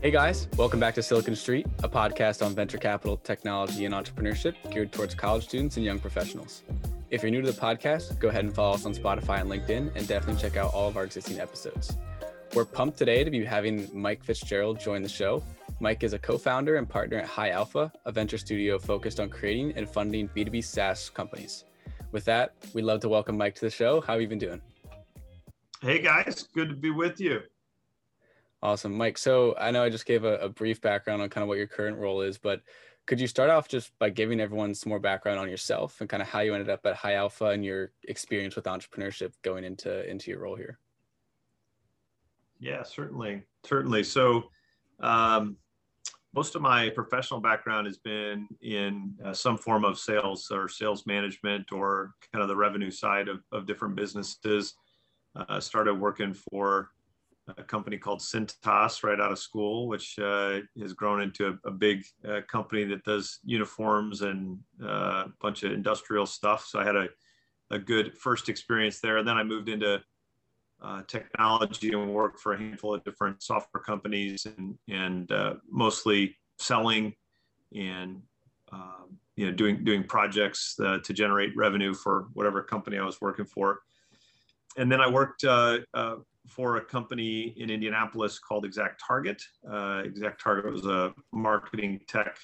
Hey guys, welcome back to Silicon Street, a podcast on venture capital, technology, and entrepreneurship geared towards college students and young professionals. If you're new to the podcast, go ahead and follow us on Spotify and LinkedIn, and definitely check out all of our existing episodes. We're pumped today to be having Mike Fitzgerald join the show. Mike is a co founder and partner at High Alpha, a venture studio focused on creating and funding B2B SaaS companies. With that, we'd love to welcome Mike to the show. How have you been doing? Hey guys, good to be with you. Awesome, Mike. So I know I just gave a, a, brief background on kind of what your current role is, but could you start off just by giving everyone some more background on yourself and kind of how you ended up at High Alpha and your experience with entrepreneurship going into into your role here? Yeah, certainly, certainly. So, um, most of my professional background has been in uh, some form of sales or sales management or kind of the revenue side of, of different businesses. Uh, started working for a company called Cintas right out of school, which uh, has grown into a, a big uh, company that does uniforms and uh, a bunch of industrial stuff. So I had a, a good first experience there. And then I moved into uh, technology and worked for a handful of different software companies and, and uh, mostly selling and um, you know doing doing projects uh, to generate revenue for whatever company I was working for. And then I worked for a company in Indianapolis called Exact Target. Uh, exact Target was a marketing tech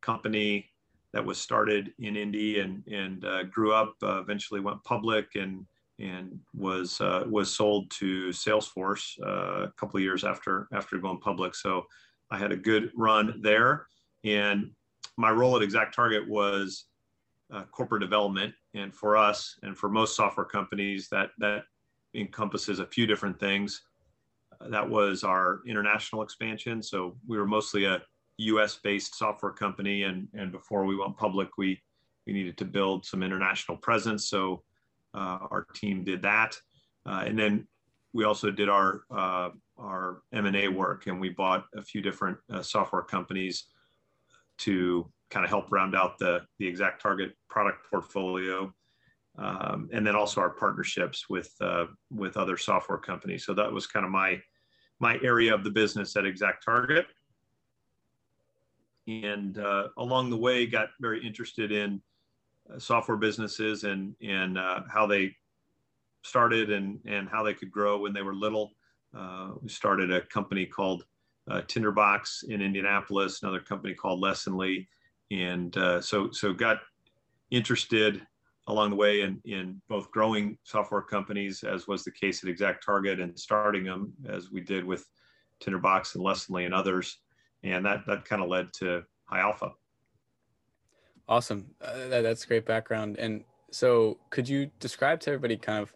company that was started in Indy and and uh, grew up. Uh, eventually went public and and was uh, was sold to Salesforce uh, a couple of years after after going public. So I had a good run there, and my role at Exact Target was uh, corporate development. And for us, and for most software companies, that that encompasses a few different things. Uh, that was our international expansion. So we were mostly a US based software company. And, and before we went public, we, we needed to build some international presence. So uh, our team did that. Uh, and then we also did our, uh, our M&A work and we bought a few different uh, software companies to kind of help round out the, the exact target product portfolio um, and then also our partnerships with uh, with other software companies. So that was kind of my my area of the business at Exact Target. And uh, along the way, got very interested in uh, software businesses and and uh, how they started and and how they could grow when they were little. Uh, we started a company called uh, Tinderbox in Indianapolis, another company called Lessonly, and so so got interested along the way in, in both growing software companies, as was the case at Exact Target, and starting them, as we did with Tinderbox and Lessonly and others. And that, that kind of led to High Alpha. Awesome. Uh, that, that's great background. And so, could you describe to everybody kind of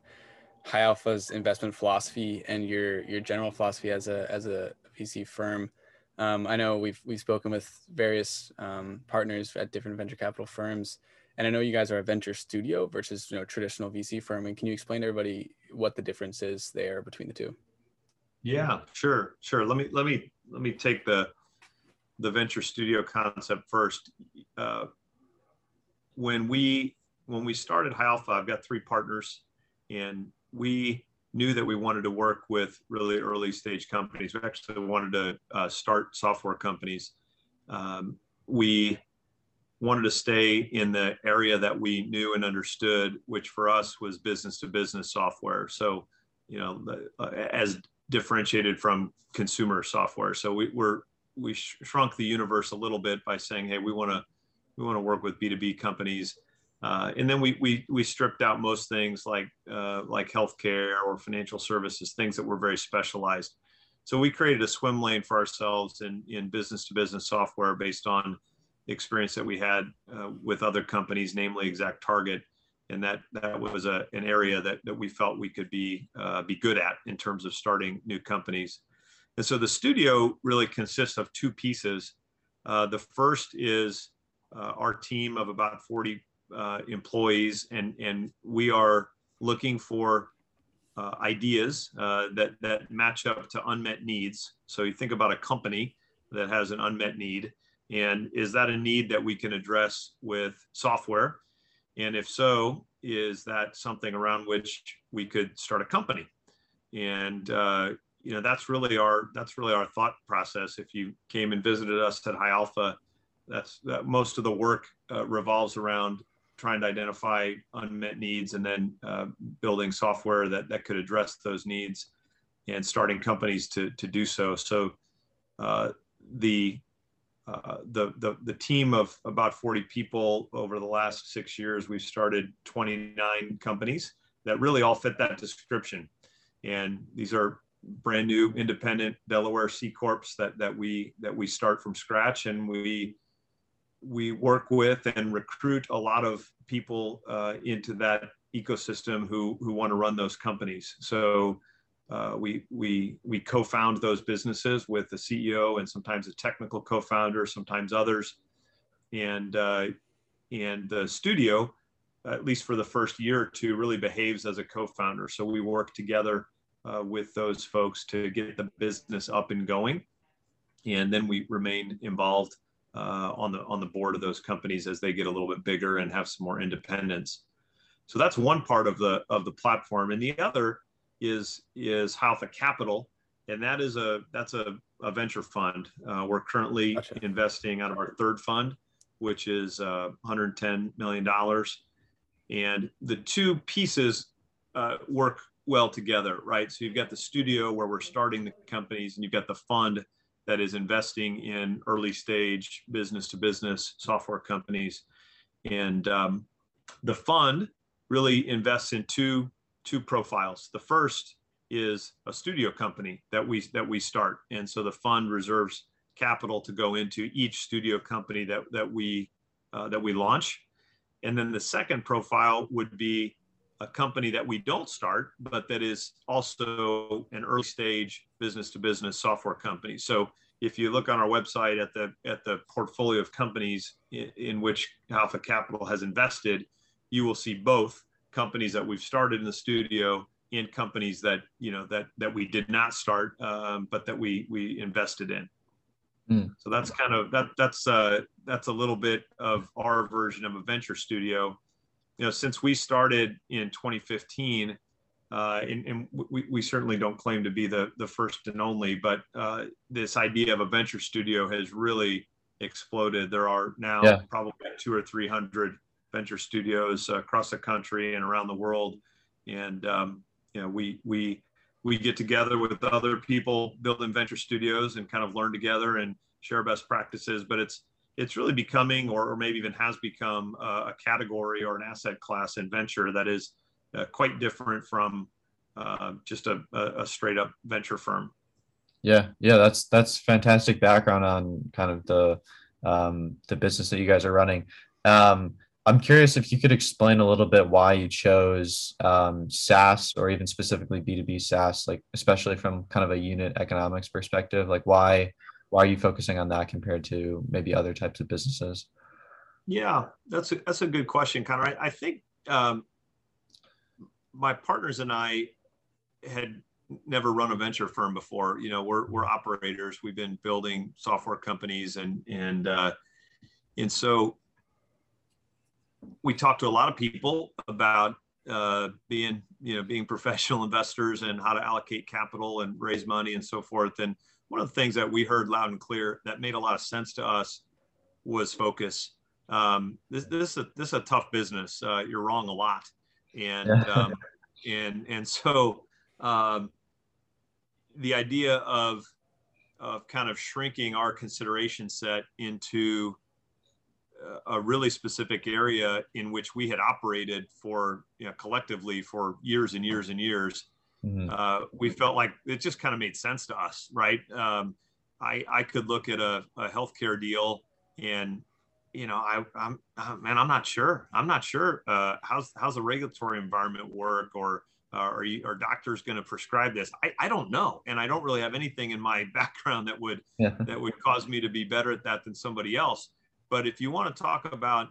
High Alpha's investment philosophy and your your general philosophy as a as a VC firm? Um, I know we've we've spoken with various um, partners at different venture capital firms, and I know you guys are a venture studio versus you know traditional VC firm. And can you explain to everybody what the difference is there between the two? Yeah, sure, sure. Let me let me let me take the the venture studio concept first. Uh, when we when we started High Alpha, I've got three partners, and we knew that we wanted to work with really early stage companies. We actually wanted to uh, start software companies. Um, we wanted to stay in the area that we knew and understood, which for us was business to business software. So, you know, uh, as differentiated from consumer software. So we were we sh- shrunk the universe a little bit by saying, hey, we want to we want to work with B two B companies. Uh, and then we, we, we stripped out most things like, uh, like healthcare or financial services, things that were very specialized. So we created a swim lane for ourselves in, in business to business software based on experience that we had uh, with other companies, namely Exact Target, and that that was a, an area that, that we felt we could be uh, be good at in terms of starting new companies. And so the studio really consists of two pieces. Uh, the first is uh, our team of about 40 uh, employees, and and we are looking for uh, ideas that that match up to unmet needs. So you think about a company that has an unmet need and is that a need that we can address with software? And if so, is that something around which we could start a company? And uh, you know that's really our that's really our thought process. If you came and visited us at High Alpha, that's that most of the work uh, revolves around trying to identify unmet needs and then uh, building software that that could address those needs and starting companies to to do so. So uh, the uh, the, the, the team of about 40 people over the last six years, we've started 29 companies that really all fit that description. And these are brand new independent Delaware C corps that, that we, that we start from scratch. And we, we work with and recruit a lot of people uh, into that ecosystem who, who want to run those companies. So uh, we we we co-found those businesses with the CEO and sometimes a technical co-founder, sometimes others, and uh, and the studio, at least for the first year or two, really behaves as a co-founder. So we work together uh, with those folks to get the business up and going, and then we remain involved uh, on the on the board of those companies as they get a little bit bigger and have some more independence. So that's one part of the of the platform, and the other is is Alpha Capital, and that is a that's a, a venture fund. Uh, we're currently gotcha. investing out of our third fund, which is uh, 110 million dollars, and the two pieces uh, work well together, right? So you've got the studio where we're starting the companies, and you've got the fund that is investing in early stage business to business software companies, and um, the fund really invests in two two profiles. The first is a studio company that we that we start, and so the fund reserves capital to go into each studio company that that we uh, that we launch. And then the second profile would be a company that we don't start, but that is also an early stage business to business software company. So if you look on our website at the at the portfolio of companies in, in which Alpha Capital has invested, you will see both companies that we've started in the studio in companies that you know that that we did not start um, but that we we invested in mm. so that's kind of that that's uh that's a little bit of our version of a venture studio you know since we started in 2015 uh, and, and we, we certainly don't claim to be the, the first and only, but uh, this idea of a venture studio has really exploded. There are now yeah. probably two or 300 venture studios across the country and around the world. And um, you know, we we we get together with other people building venture studios and kind of learn together and share best practices. But it's it's really becoming, or, or maybe even has become, uh, a category or an asset class in venture that is uh, quite different from uh, just a, a, straight up venture firm. Yeah, yeah, that's that's fantastic background on kind of the um, the business that you guys are running. Um, I'm curious if you could explain a little bit why you chose um, SaaS or even specifically B2B SaaS, like especially from kind of a unit economics perspective. Like why why are you focusing on that compared to maybe other types of businesses? Yeah, that's a, that's a good question, Connor. I, I think um, my partners and I had never run a venture firm before. You know, we're we're operators. We've been building software companies and and uh, and so we talked to a lot of people about uh, being you know being professional investors and how to allocate capital and raise money and so forth. And one of the things that we heard loud and clear that made a lot of sense to us was focus. Um, this, this, is a, this is a tough business. Uh, you're wrong a lot. And um, and and so um, the idea of of kind of shrinking our consideration set into a really specific area in which we had operated for you know, collectively for years and years and years. Mm-hmm. Uh, we felt like it just kind of made sense to us, right? Um, I I could look at a, a healthcare deal and you know I I'm uh, man I'm not sure I'm not sure uh, how's how's the regulatory environment work or uh, are you, are doctors going to prescribe this? I, I don't know, and I don't really have anything in my background that would yeah. that would cause me to be better at that than somebody else. But if you want to talk about,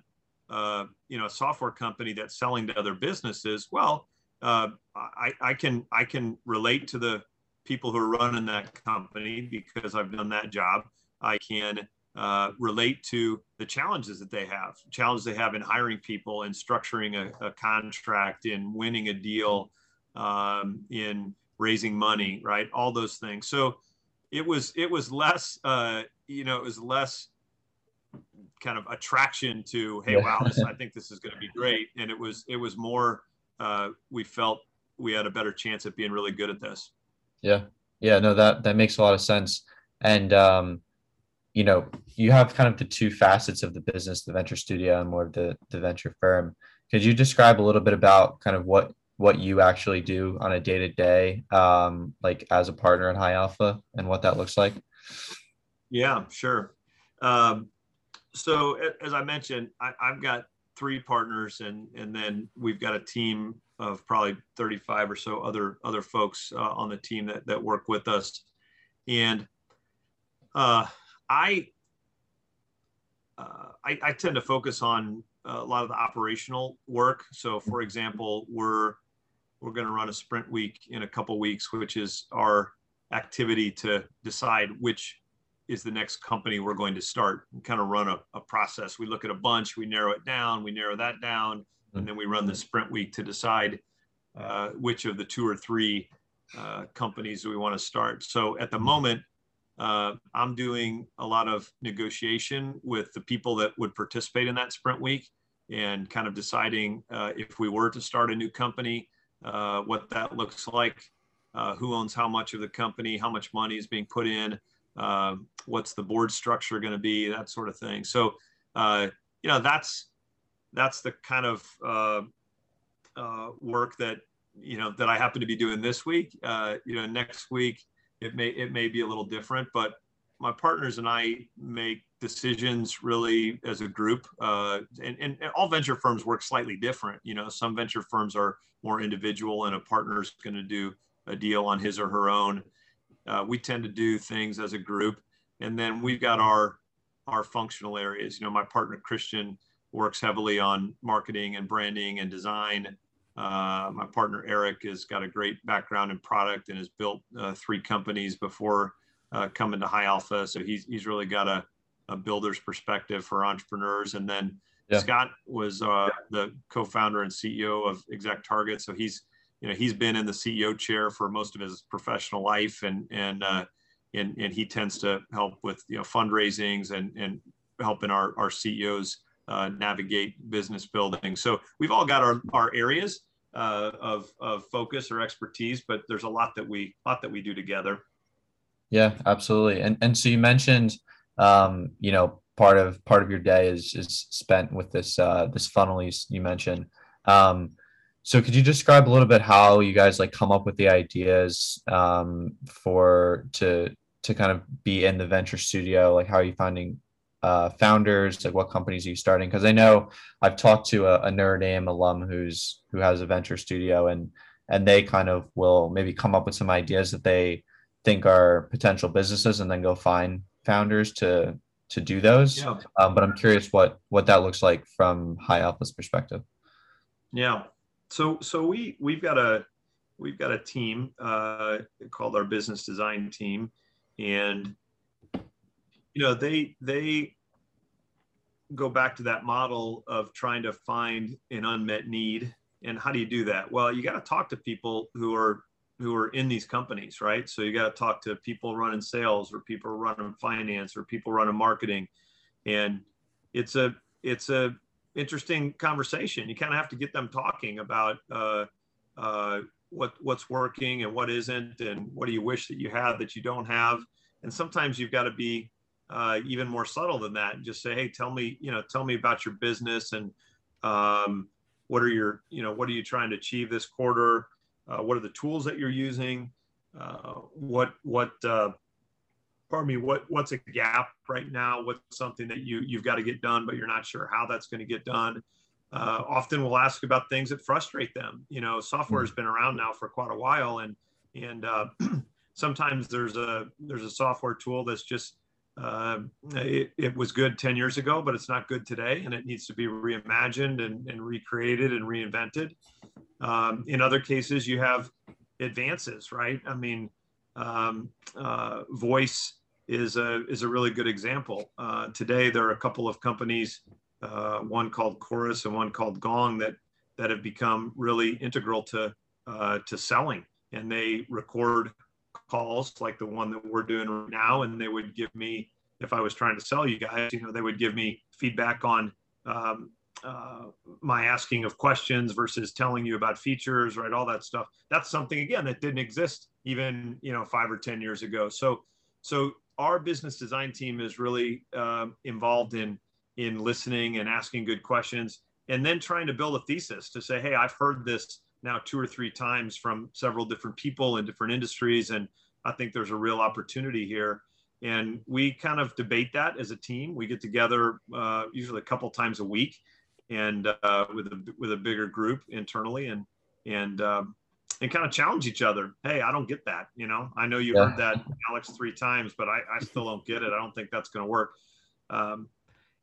uh, you know, a software company that's selling to other businesses, well, uh, I, I can I can relate to the people who are running that company because I've done that job. I can uh, relate to the challenges that they have, challenges they have in hiring people and structuring a, a contract, in winning a deal, um, in raising money, right? All those things. So it was it was less uh, you know it was less kind of attraction to hey wow this, I think this is going to be great, and it was it was more uh, we felt we had a better chance at being really good at this. Yeah, yeah, no that that makes a lot of sense, and um, you know you have kind of the two facets of the business, the venture studio and more of the the venture firm. Could you describe a little bit about kind of what what you actually do on a day to day, um like as a partner in High Alpha, and what that looks like? Yeah, sure. Um, so as I mentioned, I, have got three partners, and and then we've got a team of probably 35 or so other other folks uh, on the team that that work with us, and uh, I, uh, I I tend to focus on a lot of the operational work. So, for example, we're we're going to run a sprint week in a couple weeks, which is our activity to decide which is the next company we're going to start and kind of run a, a process. We look at a bunch, we narrow it down, we narrow that down, and then we run the sprint week to decide uh, which of the two or three uh, companies we want to start. So at the moment, uh, I'm doing a lot of negotiation with the people that would participate in that sprint week and kind of deciding uh, if we were to start a new company, uh, what that looks like, uh, who owns how much of the company, how much money is being put in, uh, what's the board structure going to be, that sort of thing. So, uh, you know, that's that's the kind of uh, uh, work that you know that I happen to be doing this week. you know, next week it may it may be a little different, but my partners and I make decisions really as a group. Uh, and, and, all venture firms work slightly different. You know, some venture firms are more individual, and a partner is going to do a deal on his or her own. Uh, we tend to do things as a group, and then we've got our our functional areas. You know, my partner Christian works heavily on marketing and branding and design. Uh, my partner Eric has got a great background in product and has built uh, three companies before uh, coming to High Alpha. So he's he's really got a, a builder's perspective for entrepreneurs. And then yeah. Scott was uh, the co-founder and CEO of Exact Target. So he's you know he's been in the CEO chair for most of his professional life, and and uh, and and he tends to help with you know fundraisings and and helping our our CEOs uh, navigate business building. So we've all got our our areas. Uh, of of focus or expertise, but there's a lot that we lot that we do together. Yeah, absolutely. And and so you mentioned, um, you know, part of part of your day is is spent with this uh, this funnel you, you mentioned. Um, so could you describe a little bit how you guys like come up with the ideas um, for to to kind of be in the venture studio? Like how are you finding uh, founders? Like what companies are you starting? Because I know I've talked to a, a Notre Dame alum who's who has a venture studio and and they kind of will maybe come up with some ideas that they think are potential businesses and then go find founders to to do those. Yeah. Um, but I'm curious what what that looks like from High Alpha's perspective. Yeah. So so we we've got a we've got a team uh, called our business design team, and you know they they go back to that model of trying to find an unmet need and how do you do that well you got to talk to people who are who are in these companies, right? So you got to talk to people running sales or people running finance or people running marketing. And it's a it's a interesting conversation. You kind of have to get them talking about uh, uh, what what's working and what isn't, and what do you wish that you had that you don't have. And sometimes you've got to be uh, even more subtle than that and just say, hey, tell me, you know, tell me about your business and um, what are your, you know, what are you trying to achieve this quarter? uh, what are the tools that you're using, uh, what what uh, pardon me, what what's a gap right now? What's something that you you've got to get done, but you're not sure how that's going to get done. Uh, often we'll ask about things that frustrate them. You know, software has been around now for quite a while, and and uh, sometimes there's a there's a software tool that's just uh, it, it, was good 10 years ago, but it's not good today, and it needs to be reimagined and, and recreated and reinvented. Um, in other cases, you have advances, right? I mean, um, uh, voice is a is a really good example. Uh, today, there are a couple of companies, uh, one called Chorus and one called Gong, that that have become really integral to uh, to selling and they record calls like the one that we're doing right now, and they would give me if I was trying to sell you guys, you know, they would give me feedback on um, uh, my asking of questions versus telling you about features, right? All that stuff. That's something again that didn't exist even you know five or ten years ago. So so our business design team is really uh, involved in in listening and asking good questions, and then trying to build a thesis to say, hey, I've heard this now two or three times from several different people in different industries, and I think there's a real opportunity here. And we kind of debate that as a team. We get together uh, usually a couple times a week and uh, with a with a bigger group internally and and um, and kind of challenge each other. Hey, I don't get that. You know, I know you yeah. heard that Alex three times, but I, I still don't get it. I don't think that's going to work. Um,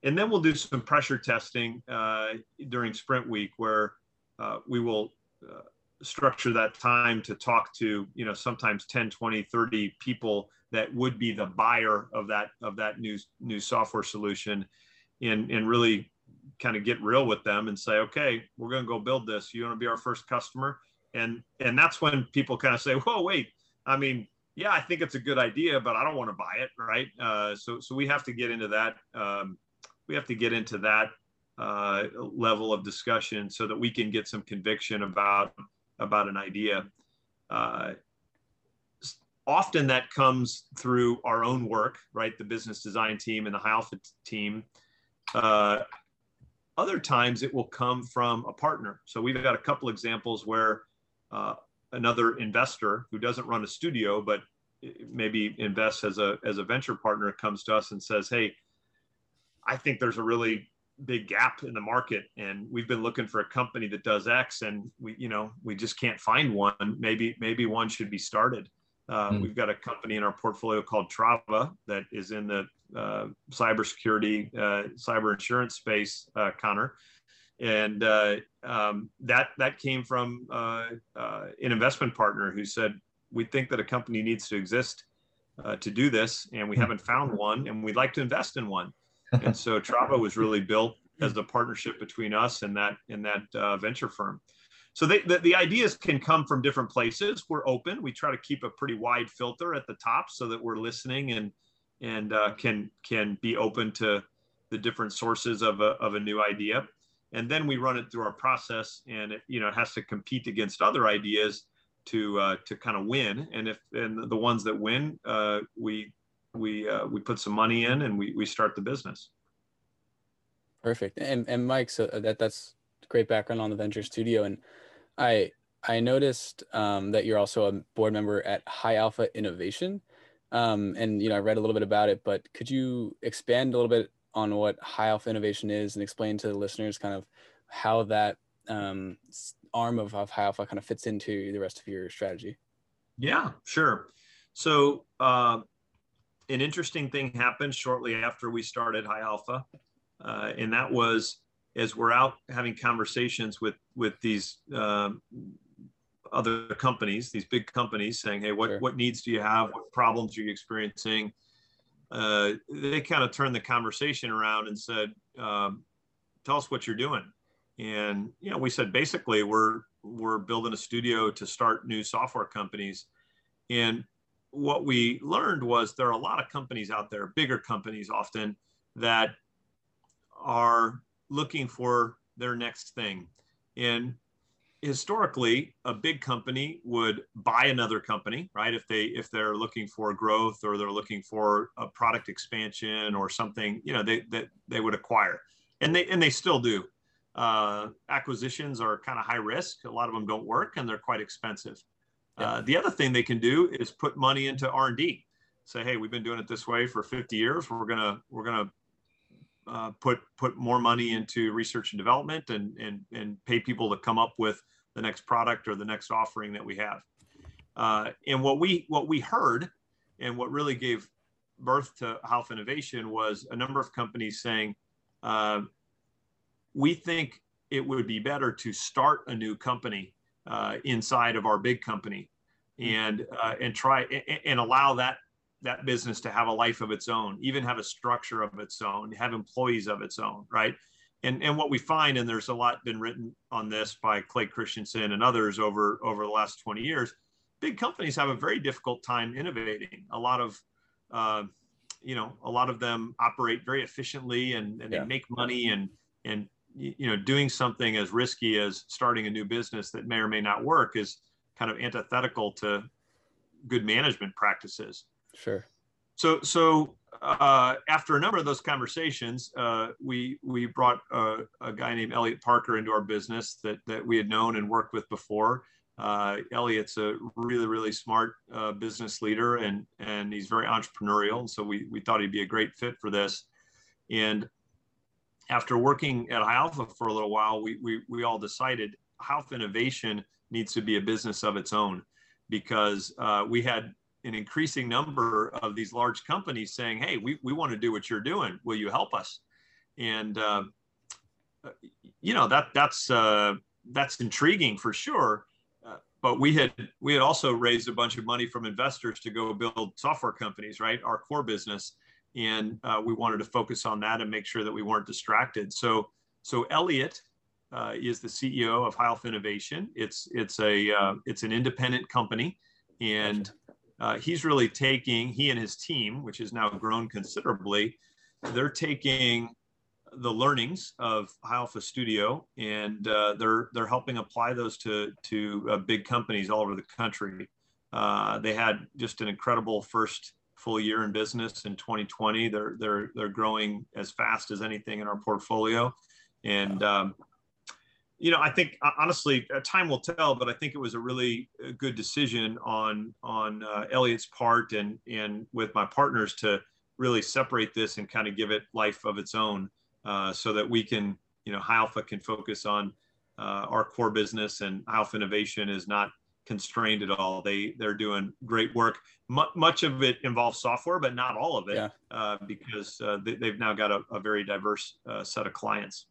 and then we'll do some pressure testing uh, during sprint week where uh, we will uh, structure that time to talk to you know sometimes 10 20 30 people that would be the buyer of that of that new new software solution and and really kind of get real with them and say, okay, we're going to go build this. You want to be our first customer? And and that's when people kind of say, whoa, wait. I mean, yeah, I think it's a good idea, but I don't want to buy it, right? Uh, so so we have to get into that. Um, we have to get into that uh, level of discussion so that we can get some conviction about about an idea. Uh, often that comes through our own work, right? The business design team and the High Alpha team. Uh, other times it will come from a partner. So we've got a couple examples where uh, another investor who doesn't run a studio, but maybe invests as a, as a venture partner comes to us and says, Hey, I think there's a really big gap in the market and we've been looking for a company that does X and we, you know, we just can't find one. Maybe, maybe one should be started. Uh, mm. We've got a company in our portfolio called Trava that is in the uh, cybersecurity, uh, cyber insurance space, uh, Connor, and uh, um, that that came from uh, uh, an investment partner who said we think that a company needs to exist to do this, and we hmm. haven't found one, and we'd like to invest in one. And so Trava was really built as the partnership between us and that and that venture firm. So they, the, the ideas can come from different places. We're open. We try to keep a pretty wide filter at the top so that we're listening and and uh, can can be open to the different sources of a, of a new idea and then we run it through our process and it you know it has to compete against other ideas to uh, to kind of win. And if and the ones that win uh, we we uh, we put some money in and we, we start the business. Perfect. And and mike so that that's great background on the venture studio. And i i noticed um, that you're also a board member at high alpha innovation. Um, and you know, I read a little bit about it, but could you expand a little bit on what high alpha innovation is and explain to the listeners kind of how that um, arm of, of high alpha kind of fits into the rest of your strategy? Yeah, sure. So uh, an interesting thing happened shortly after we started high alpha, uh, and that was as we're out having conversations with with these um, other companies, these big companies, saying, "Hey, what sure. what needs do you have? What problems are you experiencing?" Uh, they kind of turned the conversation around and said, um, "Tell us what you're doing." And you know, we said basically we're we're building a studio to start new software companies. And what we learned was there are a lot of companies out there, bigger companies often, that are looking for their next thing. And historically a big company would buy another company right? If they if they're looking for growth or they're looking for a product expansion or something you know they that they, they would acquire. And they and they still do. Uh, acquisitions are kind of high risk. A lot of them don't work and they're quite expensive. Yeah. uh, the other thing they can do is put money into r&d say hey we've been doing it this way for 50 years. We're gonna we're gonna uh, put put more money into research and development and, and and pay people to come up with the next product or the next offering that we have. Uh, and what we what we heard, and what really gave birth to Alpha Innovation was a number of companies saying, uh, we think it would be better to start a new company uh, inside of our big company, and uh, and try and, and allow that that business to have a life of its own, even have a structure of its own, have employees of its own, right? And and what we find, and there's a lot been written on this by Clay Christensen and others over over the last 20 years, big companies have a very difficult time innovating. A lot of uh, you know a lot of them operate very efficiently and, and yeah. they make money and and you know doing something as risky as starting a new business that may or may not work is kind of antithetical to good management practices sure so so uh, after a number of those conversations uh, we we brought a, a, guy named elliot parker into our business that that we had known and worked with before uh, Elliot's a really, really smart uh, business leader and, and he's very entrepreneurial. And so we, we thought he'd be a great fit for this. And after working at High Alpha for a little while, we, we, we all decided Alpha Innovation needs to be a business of its own because uh, we had an increasing number of these large companies saying, hey, we, we want to do what you're doing. Will you help us? And, uh, you know, that that's, uh, that's intriguing for sure. But we had we had also raised a bunch of money from investors to go build software companies right? Our core business. And uh, we wanted to focus on that and make sure that we weren't distracted. So so elliot uh, is the ceo of Alpha innovation. It's it's a uh, it's an independent company. And uh, he's really taking he and his team which has now grown considerably they're taking the learnings of High Alpha Studio, and uh, they're they're helping apply those to to uh, big companies all over the country. Uh, they had just an incredible first full year in business in 2020. They're they're they're growing as fast as anything in our portfolio, and um, you know I think honestly uh, time will tell, but I think it was a really uh, good decision on on uh, Elliot's part and and with my partners to really separate this and kind of give it life of its own. Uh, so that we can, you know, High Alpha can focus on uh, our core business and High Alpha Innovation is not constrained at all. They they're doing great work. M- much of it involves software, but not all of it, yeah. uh, because uh, they, have now got a, a very diverse uh, set of clients.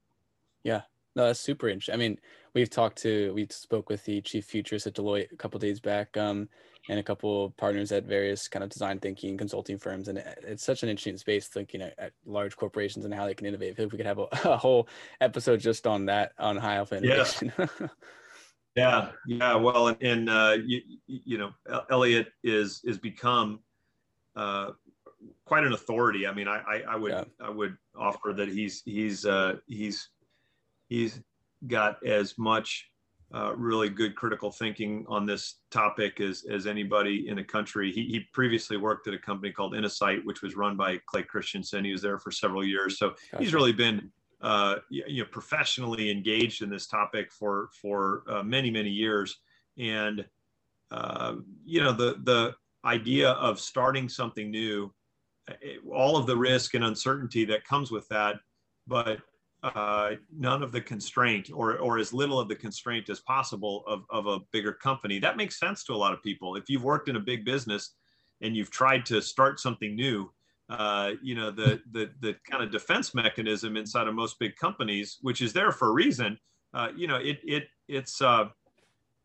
Yeah, no, that's super interesting. I mean, we've talked to we spoke with the chief futurist at Deloitte a couple days back. Um, and a couple partners at various kind of design thinking consulting firms. And it's such an interesting space thinking at, at large corporations and how they can innovate. If we could have a, a whole episode just on that, on high alpha innovation. Yeah. yeah. Yeah. Well, and, and uh, you, you know, Elliot is, is become uh, quite an authority. I mean, I, I, I would, yeah. I would offer that he's, he's, uh, he's, he's got as much uh, really good critical thinking on this topic as, as anybody in the country. He, he previously worked at a company called Innosight, which was run by Clay Christensen. He was there for several years. So gotcha. he's really been uh, you know, professionally engaged in this topic for, for uh, many, many years. And, uh, you know, the, the idea of starting something new, eh, all of the risk and uncertainty that comes with that, but uh, none of the constraint or, or as little of the constraint as possible of, of a bigger company. That makes sense to a lot of people. If you've worked in a big business and you've tried to start something new, uh, you know, the, the, the kind of defense mechanism inside of most big companies, which is there for a reason, uh, you know, it, it, it's, uh,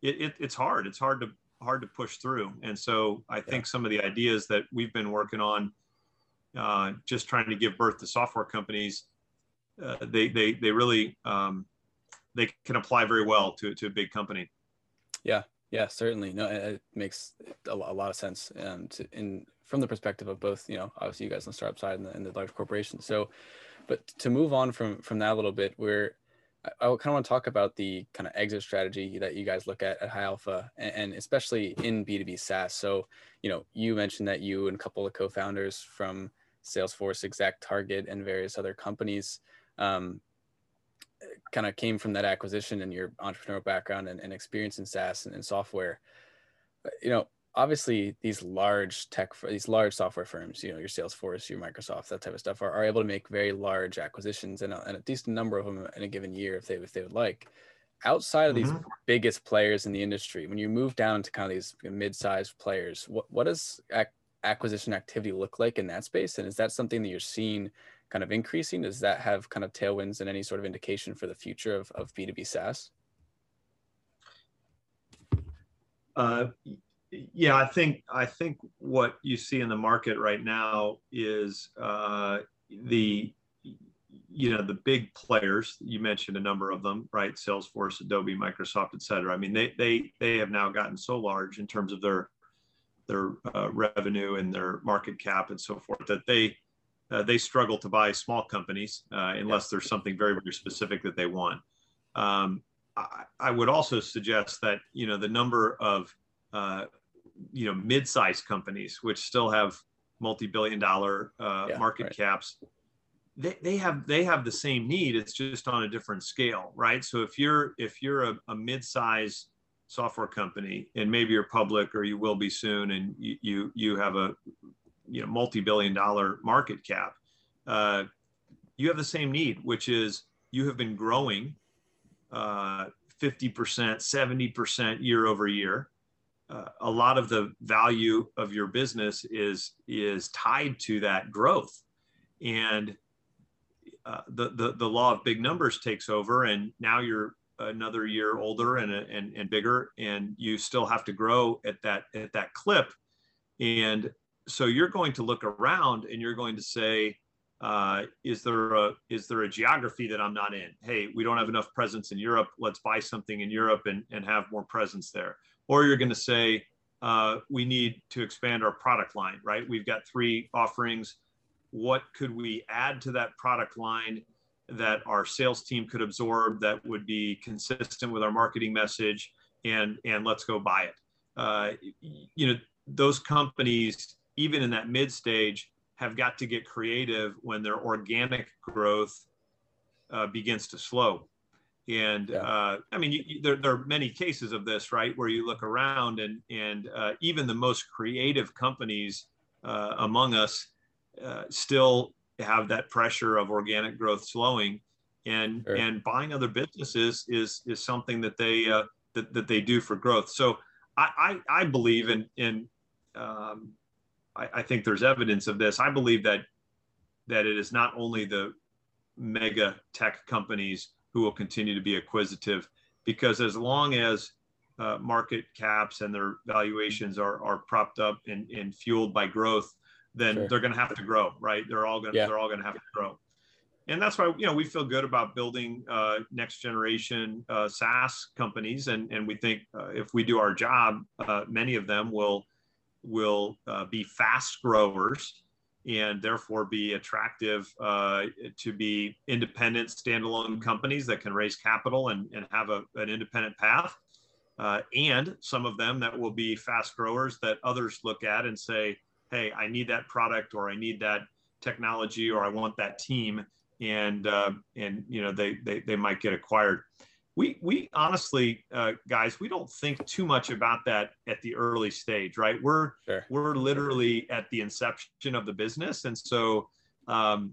it, it, it's hard. It's hard to, hard to push through. And so I think yeah. some of the ideas that we've been working on, uh, just trying to give birth to software companies, uh, they they they really um, they can apply very well to to a big company. Yeah, yeah, certainly. No, it makes a lot of sense um, to, in from the perspective of both. You know, obviously you guys on the startup side and the, and the large corporations. So, but to move on from from that a little bit, where I, I kind of want to talk about the kind of exit strategy that you guys look at at High Alpha, and, and especially in B two B SaaS. So, you know, you mentioned that you and a couple of co-founders from Salesforce, Exact Target, and various other companies um, kind of came from that acquisition and your entrepreneurial background and, and experience in SaaS and, and, software. You know, obviously these large tech, these large software firms, you know, your Salesforce, your Microsoft, that type of stuff, are, are able to make very large acquisitions and, and a decent number of them in a given year if they if they would like. Outside of these mm-hmm. biggest players in the industry, when you move down to kind of these mid-sized players, what what does ac- acquisition activity look like in that space? And is that something that you're seeing kind of increasing? Does that have kind of tailwinds and any sort of indication for the future of, of B2B SaaS? Uh, yeah, I think I think what you see in the market right now is uh, the you know the big players you mentioned a number of them right salesforce adobe microsoft et cetera i mean they they they have now gotten so large in terms of their their uh, revenue and their market cap and so forth that they uh, they struggle to buy small companies uh, unless there's something very very specific that they want. Um, I, I, would also suggest that you know the number of uh, you know mid-sized companies which still have multi-billion dollar uh, yeah, market right. caps they, they have they have the same need it's just on a different scale right? So if you're if you're a, a mid-sized software company and maybe you're public or you will be soon and you you, you have a you know multi-billion dollar market cap uh, you have the same need which is you have been growing uh, 50% 70% year over year. Uh, a lot of the value of your business is is tied to that growth. And uh, the, the the law of big numbers takes over and now you're another year older and, and and bigger and you still have to grow at that at that clip. And so you're going to look around and you're going to say uh, is there a is there a geography that i'm not in? Hey we don't have enough presence in europe. Let's buy something in europe and, and have more presence there. Or you're going to say uh, we need to expand our product line right? We've got three offerings. What could we add to that product line that our sales team could absorb that would be consistent with our marketing message and and let's go buy it? Uh, you know those companies even in that mid stage have got to get creative when their organic growth uh, begins to slow and yeah. uh, I mean, you, you, there, there, are many cases of this, right, where you look around and and uh, even the most creative companies uh, among us uh, still have that pressure of organic growth slowing, and sure. and buying other businesses is is something that they uh, that, that they do for growth. So I I, I believe in in um, I, I think there's evidence of this. I believe that that it is not only the mega tech companies who will continue to be acquisitive because as long as uh, market caps and their valuations are, are propped up and, and fueled by growth, then sure. they're going to have to grow, right? They're all going to, yeah. they're all going to have to grow. And that's why, you know, we feel good about building uh, next generation uh, SaaS companies. And, and we think uh, if we do our job, uh, many of them will, will uh, be fast growers and therefore be attractive uh, to be independent standalone companies that can raise capital and, and have a, an independent path. Uh, and some of them that will be fast growers that others look at and say, hey, I need that product or I need that technology or I want that team. And, uh, and you know, they, they, they might get acquired we we honestly uh, guys we don't think too much about that at the early stage right? We're sure. we're literally at the inception of the business. And so um,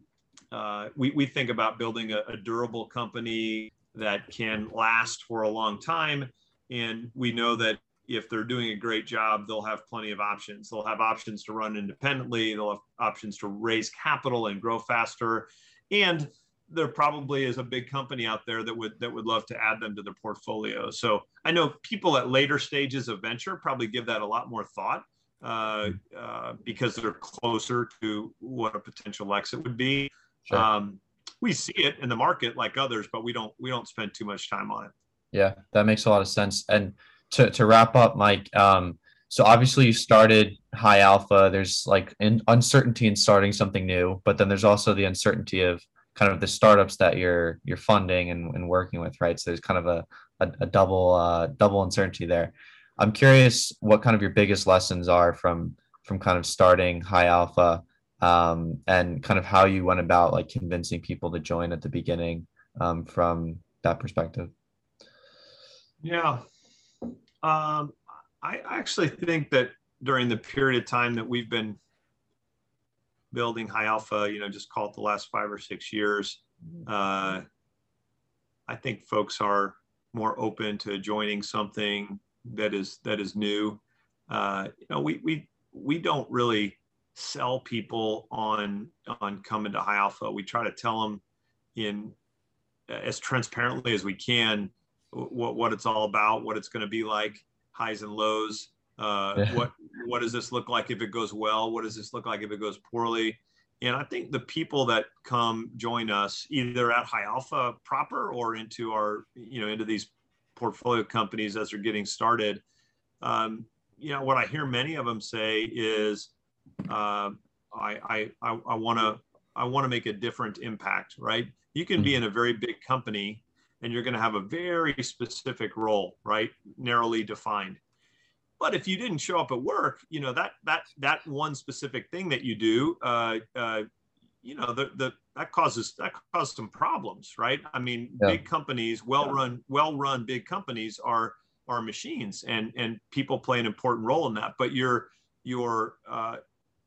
uh, we, we think about building a, a, durable company that can last for a long time. And we know that if they're doing a great job they'll have plenty of options. They'll have options to run independently. They'll have options to raise capital and grow faster. And there probably is a big company out there that would that would love to add them to their portfolio. So I know people at later stages of venture probably give that a lot more thought uh, uh, because they're closer to what a potential exit would be. Sure. Um, we see it in the market like others, but we don't we don't spend too much time on it. Yeah, that makes a lot of sense. And to to wrap up, Mike. Um, so obviously you started high alpha. There's like in, uncertainty in starting something new, but then there's also the uncertainty of kind of the startups that you're you're funding and, and working with, right? So there's kind of a a, a double uh, double uncertainty there. I'm curious what kind of your biggest lessons are from from kind of starting high alpha um, and kind of how you went about like convincing people to join at the beginning um, from that perspective. Yeah, um, I actually think that during the period of time that we've been building high alpha, you know, just call it the last five or six years. Uh, I think folks are more open to joining something that is that is new. Uh, you know, we we we don't really sell people on on coming to high alpha. We try to tell them in as transparently as we can what what it's all about, what it's going to be like, highs and lows, uh. What what does this look like if it goes well? What does this look like if it goes poorly? And I think the people that come join us either at High Alpha proper or into our, you know, into these portfolio companies as they're getting started, um, you know, what I hear many of them say is, uh, I, I, I want to, I want to make a different impact, right? You can be in a very big company and you're going to have a very specific role, right? Narrowly defined. But if you didn't show up at work, you know that that that one specific thing that you do, uh, uh, you know, the the that causes that causes some problems, right? I mean, yeah. big companies, well run, well run big companies are are machines, and and people play an important role in that. But your your uh,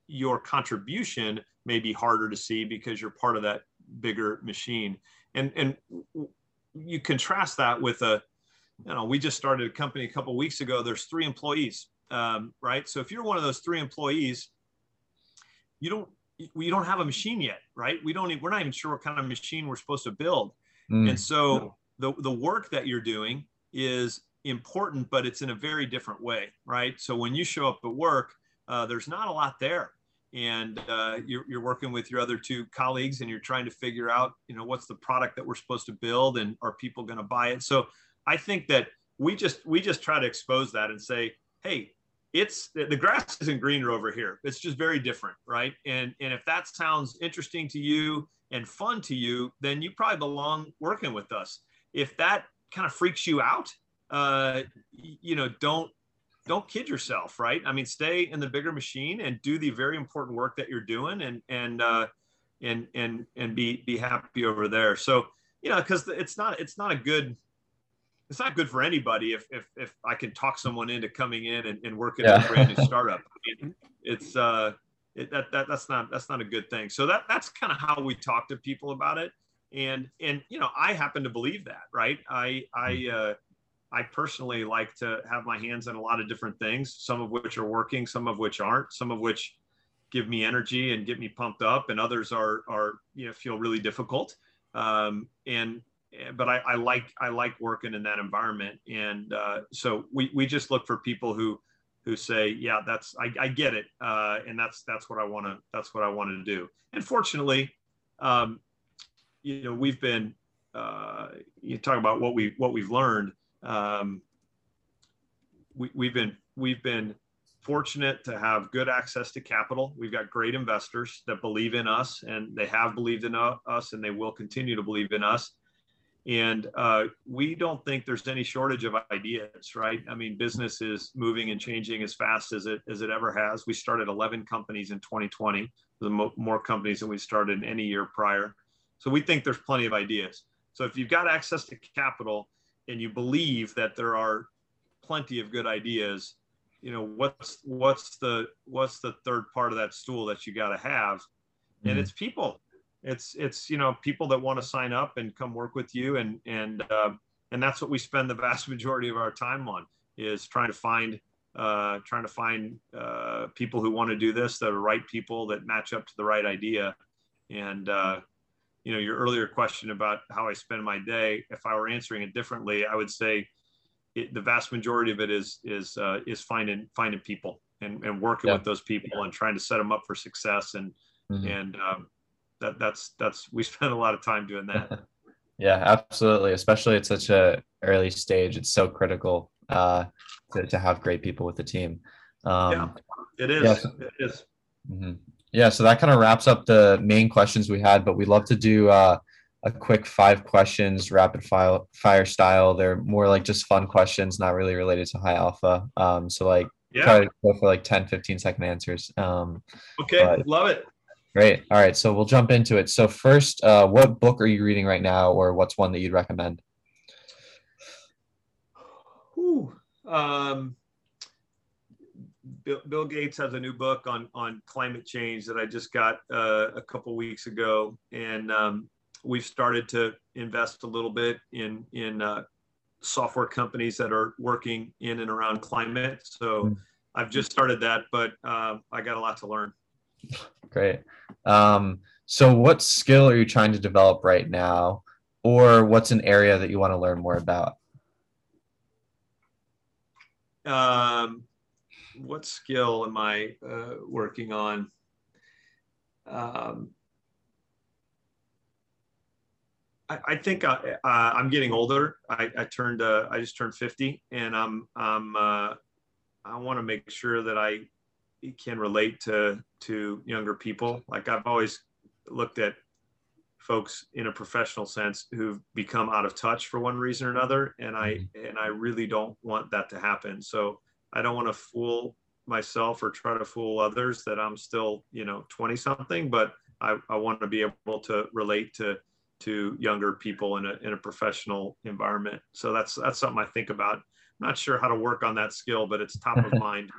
your contribution may be harder to see because you're part of that bigger machine. And and you contrast that with a you know, we just started a company a couple weeks ago. There's three employees, um, right? So if you're one of those three employees, you don't we don't have a machine yet, right? We don't. We're not even sure what kind of machine we're supposed to build. Mm. And so the the work that you're doing is important, but it's in a very different way, right? So when you show up at work, uh, there's not a lot there, and uh, you're, you're working with your other two colleagues, and you're trying to figure out, you know, what's the product that we're supposed to build, and are people going to buy it? So I think that we just we just try to expose that and say, hey, it's the grass isn't greener over here. It's just very different, right? And and if that sounds interesting to you and fun to you, then you probably belong working with us. If that kind of freaks you out, uh, you know, don't don't kid yourself, right? I mean, stay in the bigger machine and do the very important work that you're doing, and and uh, and and and be be happy over there. So you know, because it's not it's not a good it's not good for anybody if if, if I can talk someone into coming in and, and working yeah. a brand new startup. I mean, it's uh, it, that, that that's not that's not a good thing. So that that's kind of how we talk to people about it. And and you know, I happen to believe that, right? I I uh, I personally like to have my hands in a lot of different things, some of which are working, some of which aren't, some of which give me energy and get me pumped up, and others are are you know feel really difficult. Um, and but I, I, like I like working in that environment, and uh, so we we just look for people who who say, yeah, that's I, I get it, uh, and that's that's what I want to that's what I wanted to do. And fortunately, um, you know, we've been uh, you talk about what we what we've learned. Um, we, we've been we've been fortunate to have good access to capital. We've got great investors that believe in us, and they have believed in us, and they will continue to believe in us and uh, we don't think there's any shortage of ideas right? I mean business is moving and changing as fast as it as it ever has. We started 11 companies in 2020 the mo- more companies than we started in any year prior. So we think there's plenty of ideas. So if you've got access to capital and you believe that there are plenty of good ideas you know what's what's the what's the third part of that stool that you got to have? And mm-hmm. it's people it's it's you know people that want to sign up and come work with you and and uh, and that's what we spend the vast majority of our time on is trying to find uh, trying to find uh, people who want to do this the right people that match up to the right idea and uh, you know your earlier question about how i spend my day if i were answering it differently i would say it, the vast majority of it is is uh, is finding finding people and, and working yeah. with those people and trying to set them up for success and mm-hmm. and um, that that's that's we spend a lot of time doing that. yeah, absolutely. Especially at such a early stage, it's so critical uh, to, to have great people with the team. Um, yeah, it is. Yeah, so, it is. Mm-hmm. Yeah, so that kind of wraps up the main questions we had, but we'd love to do uh, a quick five questions, rapid fire, fire style. They're more like just fun questions, not really related to high alpha. Um, so like yeah. try to go for like 10, 15 second answers. Um, okay, love it. Great. All right. So we'll jump into it. So first, uh, what book are you reading right now, or what's one that you'd recommend? Ooh, um, Bill, Bill, Gates has a new book on on climate change that I just got uh, a couple weeks ago, and um, we've started to invest a little bit in in uh, software companies that are working in and around climate. So mm-hmm. I've just started that, but uh, I got a lot to learn. Great. Um, so, what skill are you trying to develop right now, or what's an area that you want to learn more about? Um, what skill am I uh, working on? um, I, I think uh, uh, I'm getting older. I, I turned, uh, I just turned 50, and I'm, I'm, uh, I want to make sure that I can relate to to younger people. Like I've always looked at folks in a professional sense who've become out of touch for one reason or another, and I mm-hmm. and I really don't want that to happen. So I don't want to fool myself or try to fool others that I'm still you know 20 something, but I, I want to be able to relate to to younger people in a in a professional environment. So that's that's something I think about. Not sure how to work on that skill, but it's top of mind.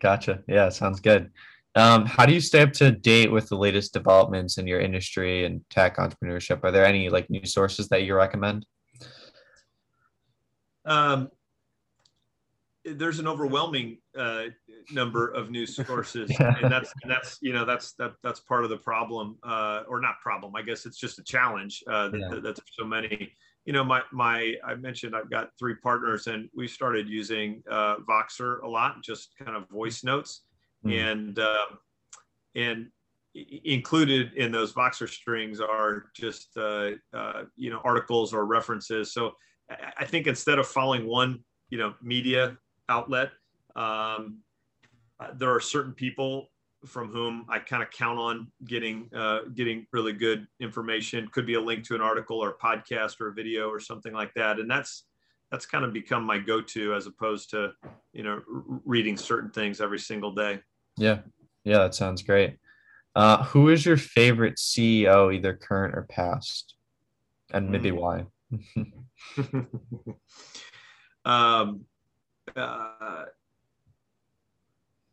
gotcha. Yeah, sounds good. Um, how do you stay up to date with the latest developments in your industry and tech entrepreneurship? Are there any like news sources that you recommend? Um, there's an overwhelming uh, number of news sources, and that's and that's you know that's that that's part of the problem, uh, or not problem. I guess it's just a challenge uh, that, yeah. that, that so many. You know, my my I mentioned I've got three partners, and we started using uh, Voxer a lot, just kind of voice notes, mm. and um, and included in those Voxer strings are just uh, uh, you know articles or references. So I think instead of following one you know media outlet. Um, uh, there are certain people from whom I kind of count on getting uh, getting really good information. Could be a link to an article or a podcast or a video or something like that, and that's that's kind of become my go-to as opposed to you know reading certain things every single day. Yeah, yeah, that sounds great. Uh, who is your favorite CEO, either current or past, and maybe mm. why? um, uh,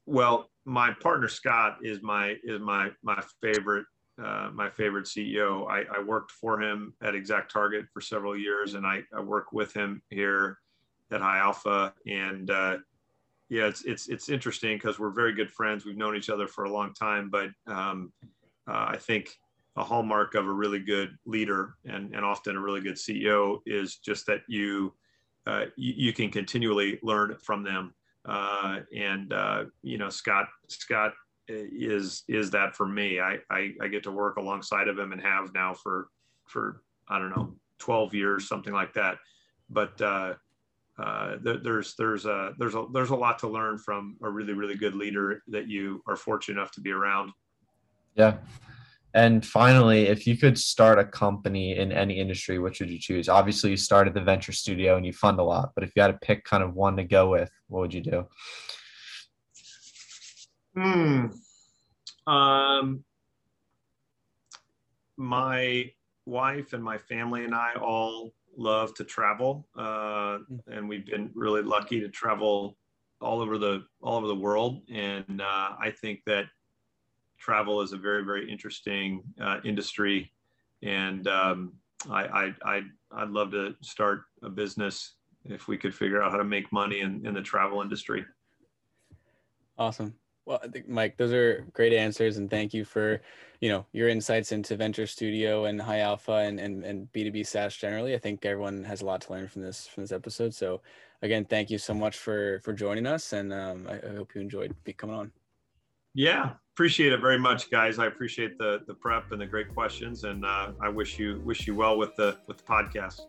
well, my partner Scott is my is my my favorite uh, my favorite CEO. I, I, worked for him at Exact Target for several years, and I, I work with him here at High Alpha. And uh, yeah, it's it's it's interesting because we're very good friends. We've known each other for a long time, but um, uh, I think a hallmark of a really good leader and, and often a really good CEO is just that you uh, you, you, can continually learn from them. Uh, and uh, you know, Scott Scott is is that for me. I, I, I get to work alongside of him and have now for for I don't know 12 years, something like that. But uh, uh, there's there's a there's a there's a lot to learn from a really really good leader that you are fortunate enough to be around. Yeah, and finally, if you could start a company in any industry, which would you choose? Obviously, you started the venture studio and you fund a lot, but if you had to pick kind of one to go with, what would you do? Hmm. Um, my wife and my family and I all love to travel, uh, and we've been really lucky to travel all over the all over the world. And uh, I think that travel is a very very interesting uh, industry, and um, I, I I I'd love to start a business if we could figure out how to make money in, in the travel industry. Awesome. Well, I think Mike, those are great answers, and thank you for, you know, your insights into Venture Studio and High Alpha and and and B two B SaaS generally. I think everyone has a lot to learn from this from this episode. So, again, thank you so much for for joining us, and um, I, I hope you enjoyed coming on. Yeah, appreciate it very much, guys. I appreciate the the prep and the great questions, and uh, I wish you wish you well with the with the podcast.